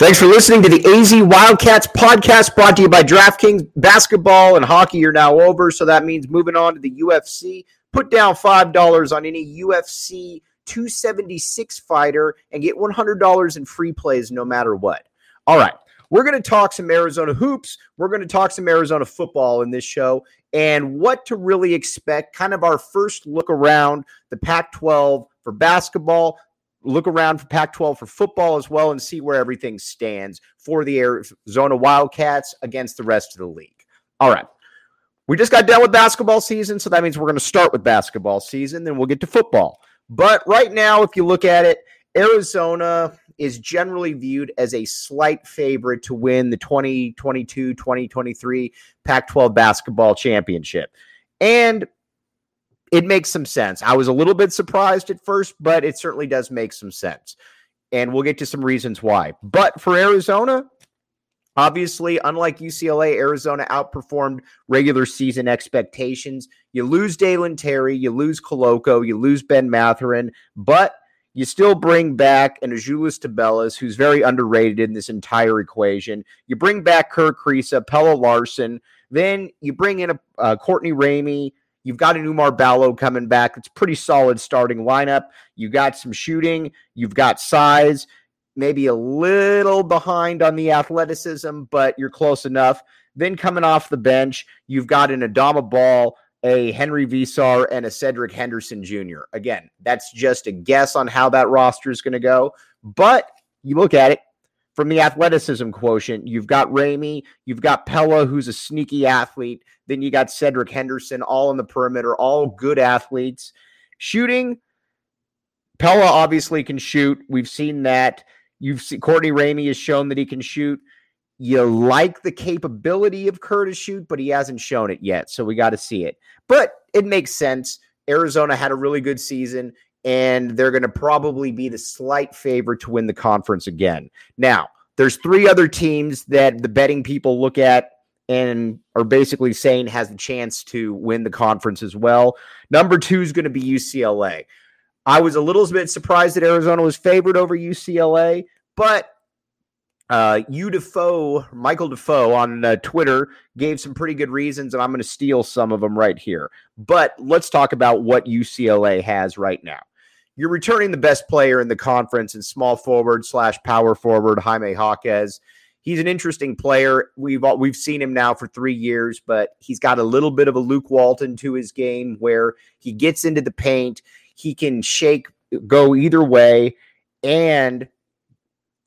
Thanks for listening to the AZ Wildcats podcast brought to you by DraftKings. Basketball and hockey are now over, so that means moving on to the UFC. Put down $5 on any UFC 276 fighter and get $100 in free plays no matter what. All right. We're going to talk some Arizona hoops. We're going to talk some Arizona football in this show and what to really expect. Kind of our first look around the Pac 12 for basketball, look around for Pac 12 for football as well and see where everything stands for the Arizona Wildcats against the rest of the league. All right. We just got done with basketball season, so that means we're going to start with basketball season, then we'll get to football. But right now, if you look at it, Arizona is generally viewed as a slight favorite to win the 2022 2023 Pac 12 basketball championship. And it makes some sense. I was a little bit surprised at first, but it certainly does make some sense. And we'll get to some reasons why. But for Arizona, obviously, unlike UCLA, Arizona outperformed regular season expectations. You lose Dalen Terry, you lose Koloko, you lose Ben Mathurin, but you still bring back an Azuolas Tubelis, who's very underrated in this entire equation. You bring back Kerr Kriisa, Pelle Larsson. Then you bring in a Courtney Ramey, You've got an Oumar Ballo coming back. It's pretty solid starting lineup. You got some shooting. You've got size. Maybe a little behind on the athleticism, but you're close enough. Then coming off the bench, you've got an Adama Ball, a Henry Veesaar, and a Cedric Henderson Jr. Again, that's just a guess on how that roster is going to go. But you look at it, from the athleticism quotient, you've got Ramey, you've got Pelle, who's a sneaky athlete. Then you got Cedric Henderson, all in the perimeter, all good athletes. Shooting, Pelle obviously can shoot. We've seen that. You've seen Courtney Ramey has shown that he can shoot. You like the capability of to shoot, but he hasn't shown it yet. So we got to see it. But it makes sense. Arizona had a really good season and they're going to probably be the slight favorite to win the conference again. Now, there's three other teams that the betting people look at and are basically saying has the chance to win the conference as well. Number two is going to be UCLA. I was a little bit surprised that Arizona was favored over UCLA, but uh, Defoe, Michael Defoe on uh, Twitter gave some pretty good reasons, and I'm going to steal some of them right here. But let's talk about what UCLA has right now you're returning the best player in the conference in small forward slash power forward, Jaime Jaquez. He's an interesting player. We've we've seen him now for three years, but he's got a little bit of a Luke Walton to his game where he gets into the paint, he can shake, go either way, and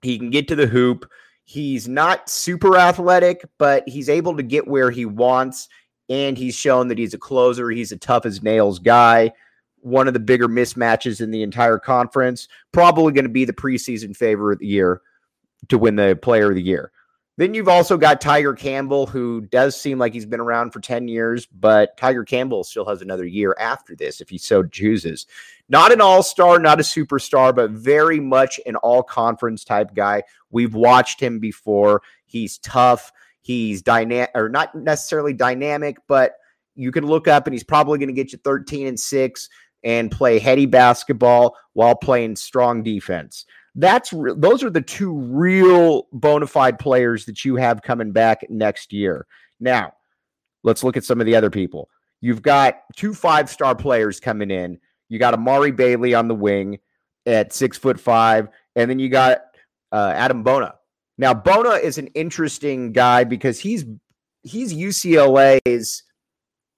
he can get to the hoop. He's not super athletic, but he's able to get where he wants, and he's shown that he's a closer. He's a tough as nails guy one of the bigger mismatches in the entire conference. Probably going to be the preseason favorite of the year to win the player of the year. Then you've also got Tiger Campbell, who does seem like he's been around for 10 years, but Tiger Campbell still has another year after this if he so chooses. Not an all star, not a superstar, but very much an all conference type guy. We've watched him before. He's tough. He's dynamic, or not necessarily dynamic, but you can look up and he's probably going to get you 13 and 6 and play heady basketball while playing strong defense. That's re- those are the two real bona fide players that you have coming back next year. Now, let's look at some of the other people. You've got two five star players coming in. You got Amari Bailey on the wing at six foot five, and then you got uh, Adem Bona. Now, Bona is an interesting guy because he's he's UCLA's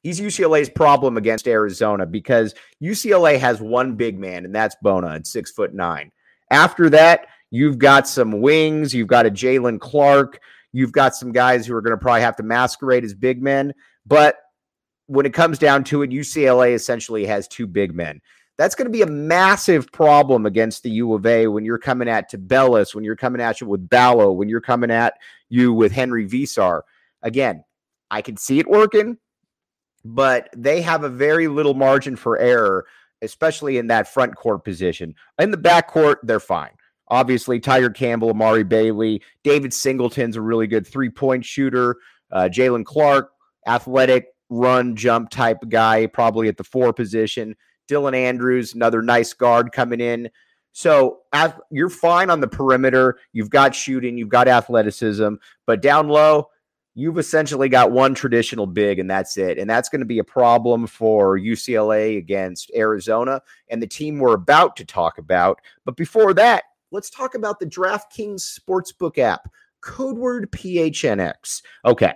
He's UCLA's problem against Arizona because UCLA has one big man, and that's Bona at six foot nine. After that, you've got some wings. You've got a Jaylen Clark. You've got some guys who are going to probably have to masquerade as big men. But when it comes down to it, UCLA essentially has two big men. That's going to be a massive problem against the U of A when you're coming at Tubelis, when you're coming at you with Ballo, when you're coming at you with Henry Veesaar. Again, I can see it working but they have a very little margin for error, especially in that front court position. In the back court, they're fine. Obviously, Tiger Campbell, Amari Bailey, David Singleton's a really good three point shooter. Uh, Jaylen Clark, athletic run jump type guy, probably at the four position. Dylan Andrews, another nice guard coming in. So you're fine on the perimeter. You've got shooting, you've got athleticism, but down low, you've essentially got one traditional big, and that's it. And that's going to be a problem for UCLA against Arizona and the team we're about to talk about. But before that, let's talk about the DraftKings Sportsbook app, code word PHNX. Okay,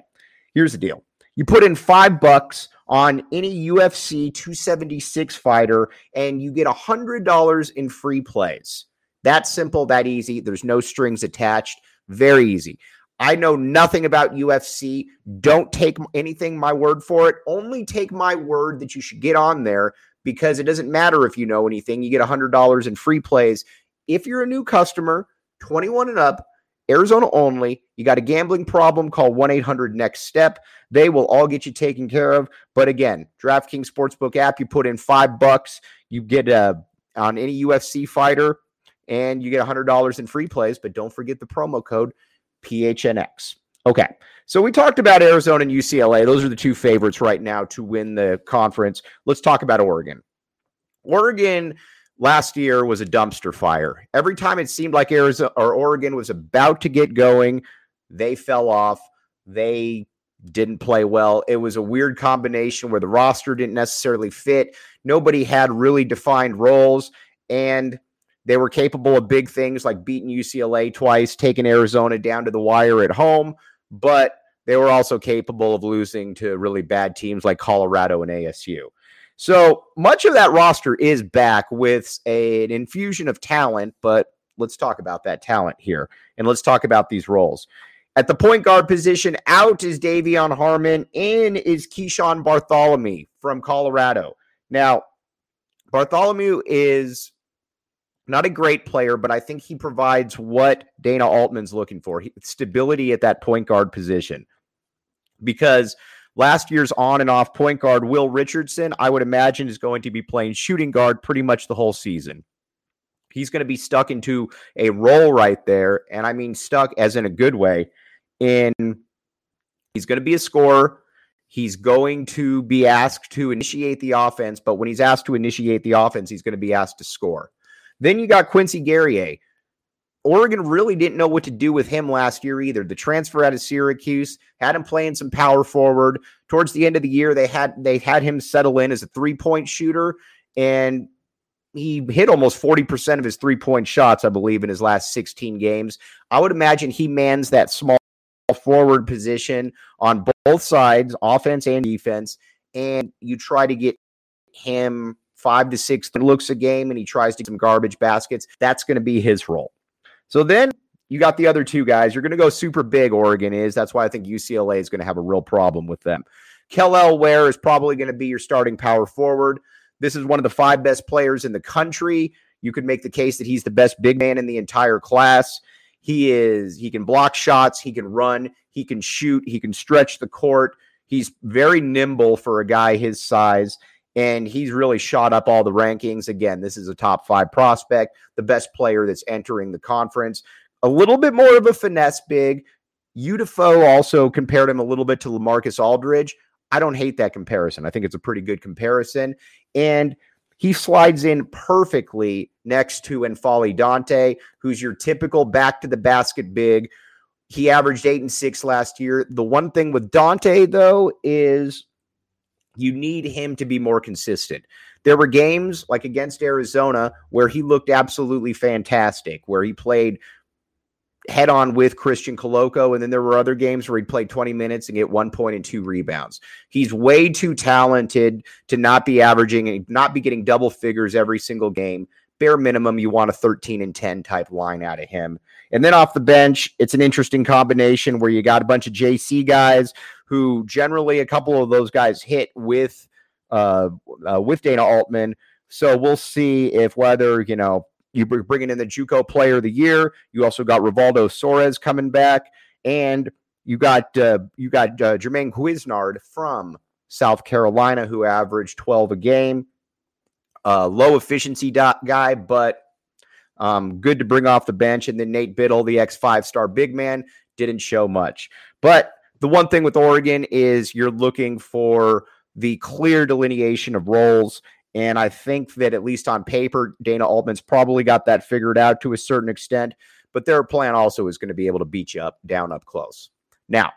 here's the deal you put in five bucks on any UFC 276 fighter, and you get a $100 in free plays. That simple, that easy. There's no strings attached. Very easy. I know nothing about UFC. Don't take anything my word for it. Only take my word that you should get on there because it doesn't matter if you know anything. You get $100 in free plays. If you're a new customer, 21 and up, Arizona only, you got a gambling problem, call 1 800 Next Step. They will all get you taken care of. But again, DraftKings Sportsbook app, you put in five bucks, you get a, on any UFC fighter, and you get $100 in free plays. But don't forget the promo code PHNX. Okay. So we talked about Arizona and UCLA. Those are the two favorites right now to win the conference. Let's talk about Oregon. Oregon last year was a dumpster fire. Every time it seemed like Arizona or Oregon was about to get going, they fell off. They didn't play well. It was a weird combination where the roster didn't necessarily fit. Nobody had really defined roles and they were capable of big things like beating UCLA twice, taking Arizona down to the wire at home, but they were also capable of losing to really bad teams like Colorado and ASU. So much of that roster is back with a, an infusion of talent, but let's talk about that talent here and let's talk about these roles. At the point guard position, out is De'Vion Harmon, in is Keeshawn Barthelemy from Colorado. Now, Barthelemy is not a great player, but I think he provides what Dana Altman's looking for he, stability at that point guard position. Because last year's on and off point guard, Will Richardson, I would imagine, is going to be playing shooting guard pretty much the whole season. He's going to be stuck into a role right there. And I mean, stuck as in a good way. In he's going to be a scorer. He's going to be asked to initiate the offense, but when he's asked to initiate the offense, he's going to be asked to score. Then you got Quincy Guerrier. Oregon really didn't know what to do with him last year either. The transfer out of Syracuse had him playing some power forward. Towards the end of the year, they had they had him settle in as a three point shooter, and he hit almost 40% of his three point shots, I believe, in his last 16 games. I would imagine he mans that small forward position on both sides, offense and defense, and you try to get him five to six looks a game and he tries to get some garbage baskets. That's going to be his role. So then you got the other two guys. You're going to go super big, Oregon is. That's why I think UCLA is going to have a real problem with them. Kel'el Ware is probably going to be your starting power forward. This is one of the five best players in the country. You could make the case that he's the best big man in the entire class. He is, he can block shots, he can run, he can shoot, he can stretch the court. He's very nimble for a guy his size and he's really shot up all the rankings. Again, this is a top five prospect, the best player that's entering the conference. A little bit more of a finesse big. Udifo also compared him a little bit to Lamarcus Aldridge. I don't hate that comparison. I think it's a pretty good comparison. And he slides in perfectly next to N'Faly Dante, who's your typical back to the basket big. He averaged eight and six last year. The one thing with Dante, though, is you need him to be more consistent. There were games like against Arizona where he looked absolutely fantastic, where he played head on with Christian Koloko. And then there were other games where he'd play 20 minutes and get one point and two rebounds. He's way too talented to not be averaging and not be getting double figures every single game. Bare minimum, you want a 13 and 10 type line out of him. And then off the bench, it's an interesting combination where you got a bunch of JC guys who generally a couple of those guys hit with uh, uh, with Dana Altman. So we'll see if whether you know you are bringing in the JUCO Player of the Year. You also got Rivaldo Soares coming back, and you got uh, you got uh, Jermaine Couisnard from South Carolina, who averaged 12 a game. Uh, low efficiency guy, but um, good to bring off the bench. And then Nate Bittle, the ex five star big man, didn't show much. But the one thing with Oregon is you're looking for the clear delineation of roles. And I think that at least on paper, Dana Altman's probably got that figured out to a certain extent. But their plan also is going to be able to beat you up down up close. Now,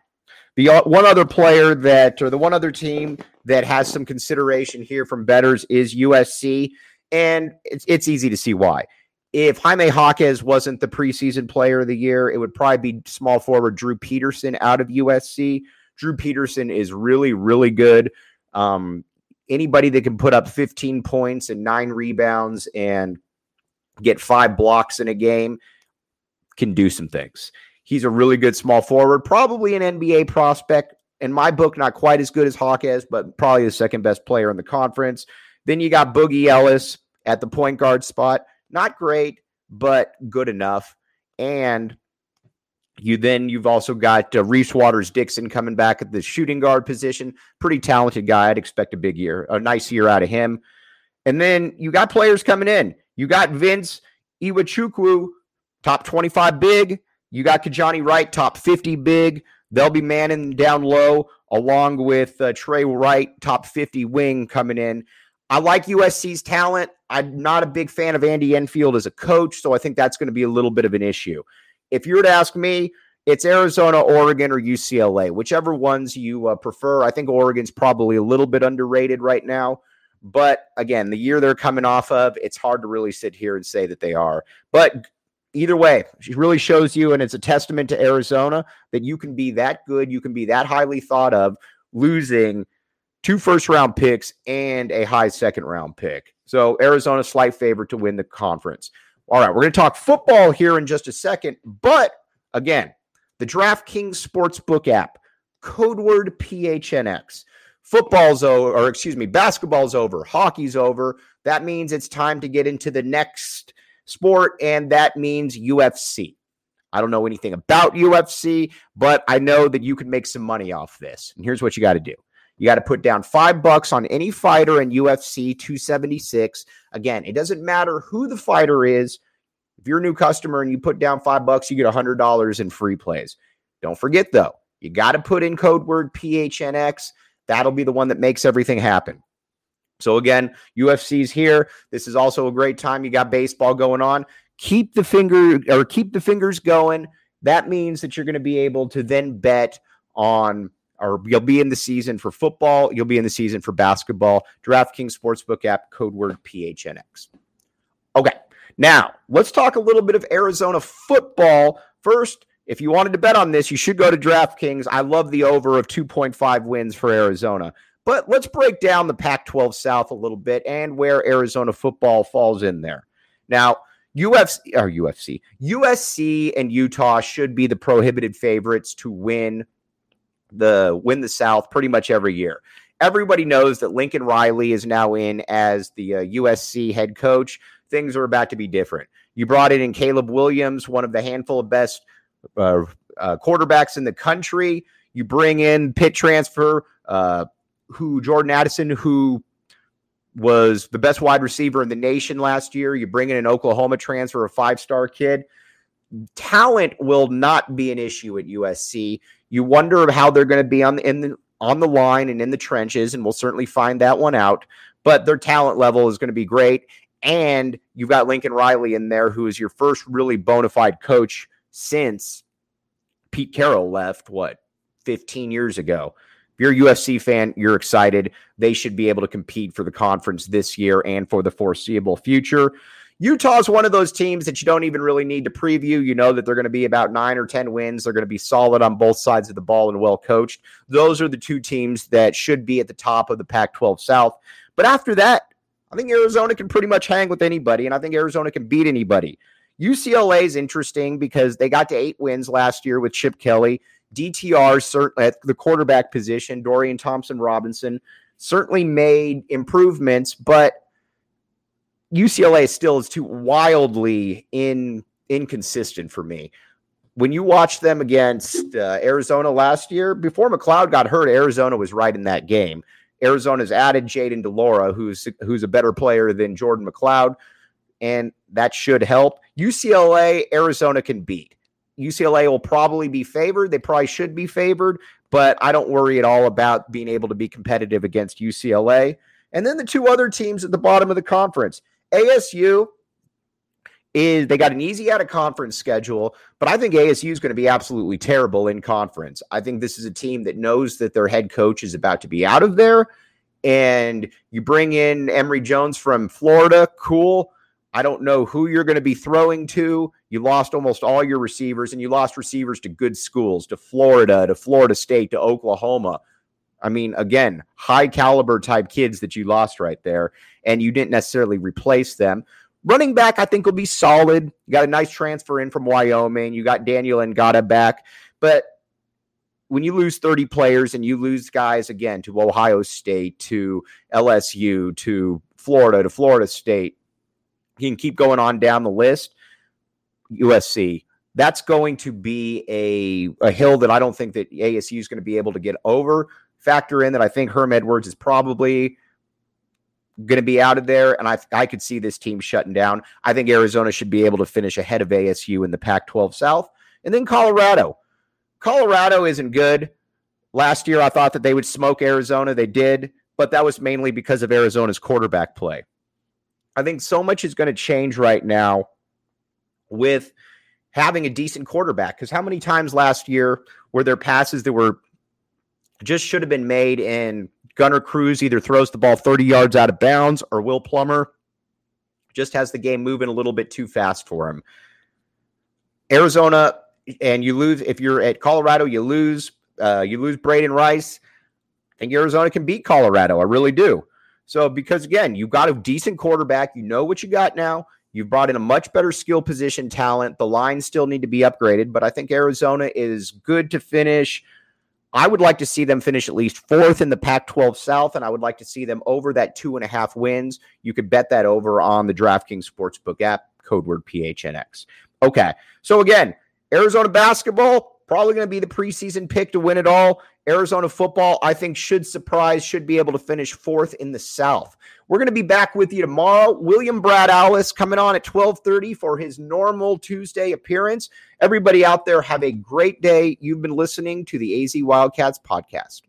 the one other player that, or the one other team that has some consideration here from betters is USC, and it's it's easy to see why. If Jaime Jaquez wasn't the preseason player of the year, it would probably be small forward Drew Peterson out of USC. Drew Peterson is really, really good. Um, anybody that can put up 15 points and nine rebounds and get five blocks in a game can do some things. He's a really good small forward, probably an NBA prospect. In my book, not quite as good as Jaquez, but probably the second best player in the conference. Then you got Boogie Ellis at the point guard spot. Not great, but good enough. And you then you've also got uh, Reese Waters Dixon coming back at the shooting guard position. Pretty talented guy. I'd expect a big year, a nice year out of him. And then you got players coming in. You got Vince Iwuchukwu, top 25 big. You got Kijani Wright, top 50 big. They'll be manning down low, along with uh, Trey Wright, top 50 wing coming in. I like USC's talent. I'm not a big fan of Andy Enfield as a coach, so I think that's going to be a little bit of an issue. If you were to ask me, it's Arizona, Oregon, or UCLA, whichever ones you uh, prefer. I think Oregon's probably a little bit underrated right now. But again, the year they're coming off of, it's hard to really sit here and say that they are. But either way, she really shows you, and it's a testament to Arizona that you can be that good, you can be that highly thought of, losing two first round picks and a high second round pick. So Arizona slight favorite to win the conference. All right, we're going to talk football here in just a second, but again, the DraftKings Sportsbook app, code word PHNX. Football's over, or excuse me, basketball's over, hockey's over. That means it's time to get into the next sport, and that means UFC. I don't know anything about UFC, but I know that you can make some money off this. And here's what you got to do. You got to put down five bucks on any fighter in UFC 276. Again, it doesn't matter who the fighter is. If you're a new customer and you put down five bucks, you get $100 in free plays. Don't forget, though, you got to put in code word PHNX. That'll be the one that makes everything happen. So again, UFC's here. This is also a great time. You got baseball going on. Keep the finger or keep the fingers going. That means that you're going to be able to then bet on or you'll be in the season for football, you'll be in the season for basketball. DraftKings Sportsbook app code word PHNX. Okay. Now, let's talk a little bit of Arizona football. First, if you wanted to bet on this, you should go to DraftKings. I love the over of 2.5 wins for Arizona. But let's break down the Pac 12 South a little bit and where Arizona football falls in there. Now, UFC or UFC, USC and Utah should be the prohibited favorites to win the win the South pretty much every year. Everybody knows that Lincoln Riley is now in as the uh, USC head coach. Things are about to be different. You brought in Caleb Williams, one of the handful of best uh, uh, quarterbacks in the country. You bring in Pitt transfer uh, who Jordan Addison, who was the best wide receiver in the nation last year. You bring in an Oklahoma transfer, a five star kid. Talent will not be an issue at USC. You wonder how they're going to be on the, in the on the line and in the trenches, and we'll certainly find that one out. But their talent level is going to be great. And you've got Lincoln Riley in there, who is your first really bona fide coach since Pete Carroll left, what, 15 years ago If you're a UFC fan, you're excited. They should be able to compete for the conference this year and for the foreseeable future. Utah's one of those teams that you don't even really need to preview. You know that they're going to be about nine or 10 wins. They're going to be solid on both sides of the ball and well coached. Those are the two teams that should be at the top of the Pac 12 South. But after that, I think Arizona can pretty much hang with anybody, and I think Arizona can beat anybody. UCLA is interesting because they got to eight wins last year with Chip Kelly. DTR at the quarterback position, Dorian Thompson Robinson certainly made improvements, but UCLA still is too wildly in inconsistent for me. When you watch them against uh, Arizona last year, before McCloud got hurt, Arizona was right in that game. Arizona's added Jayden de Laura, who's who's a better player than Jordan McCloud, and that should help. UCLA, Arizona can beat. UCLA will probably be favored. They probably should be favored, but I don't worry at all about being able to be competitive against UCLA. And then the two other teams at the bottom of the conference. ASU is they got an easy out of conference schedule, but I think ASU is going to be absolutely terrible in conference. I think this is a team that knows that their head coach is about to be out of there. And you bring in Emory Jones from Florida, cool. I don't know who you're going to be throwing to. You lost almost all your receivers, and you lost receivers to good schools, to Florida, to Florida State, to Oklahoma. I mean, again, high caliber type kids that you lost right there, and you didn't necessarily replace them. Running back, I think, will be solid. You got a nice transfer in from Wyoming. You got Daniel and Ngata back. But when you lose 30 players and you lose guys again to Ohio State, to LSU, to Florida, to Florida State, you can keep going on down the list. USC, that's going to be a, a hill that I don't think that ASU is going to be able to get over. Factor in that I think Herm Edwards is probably going to be out of there, and I I could see this team shutting down. I think Arizona should be able to finish ahead of ASU in the Pac-12 South, and then Colorado. Colorado isn't good. Last year, I thought that they would smoke Arizona. They did, but that was mainly because of Arizona's quarterback play. I think so much is going to change right now with having a decent quarterback. Because how many times last year were there passes that were just should have been made and Gunnar Cruz either throws the ball 30 yards out of bounds or Will Plummer just has the game moving a little bit too fast for him. Arizona, and you lose if you're at Colorado, you lose. Uh, you lose Brenden Rice. I think Arizona can beat Colorado. I really do. So because again, you've got a decent quarterback, you know what you got now. You've brought in a much better skill position talent. The lines still need to be upgraded, but I think Arizona is good to finish I would like to see them finish at least fourth in the Pac 12 South, and I would like to see them over that two and a half wins. You could bet that over on the DraftKings Sportsbook app, code word PHNX. Okay. So again, Arizona basketball, probably going to be the preseason pick to win it all. Arizona football, I think, should surprise, should be able to finish fourth in the South. We're going to be back with you tomorrow. William Brad Alice coming on at 12:30 for his normal Tuesday appearance. Everybody out there have a great day. You've been listening to the AZ Wildcats podcast.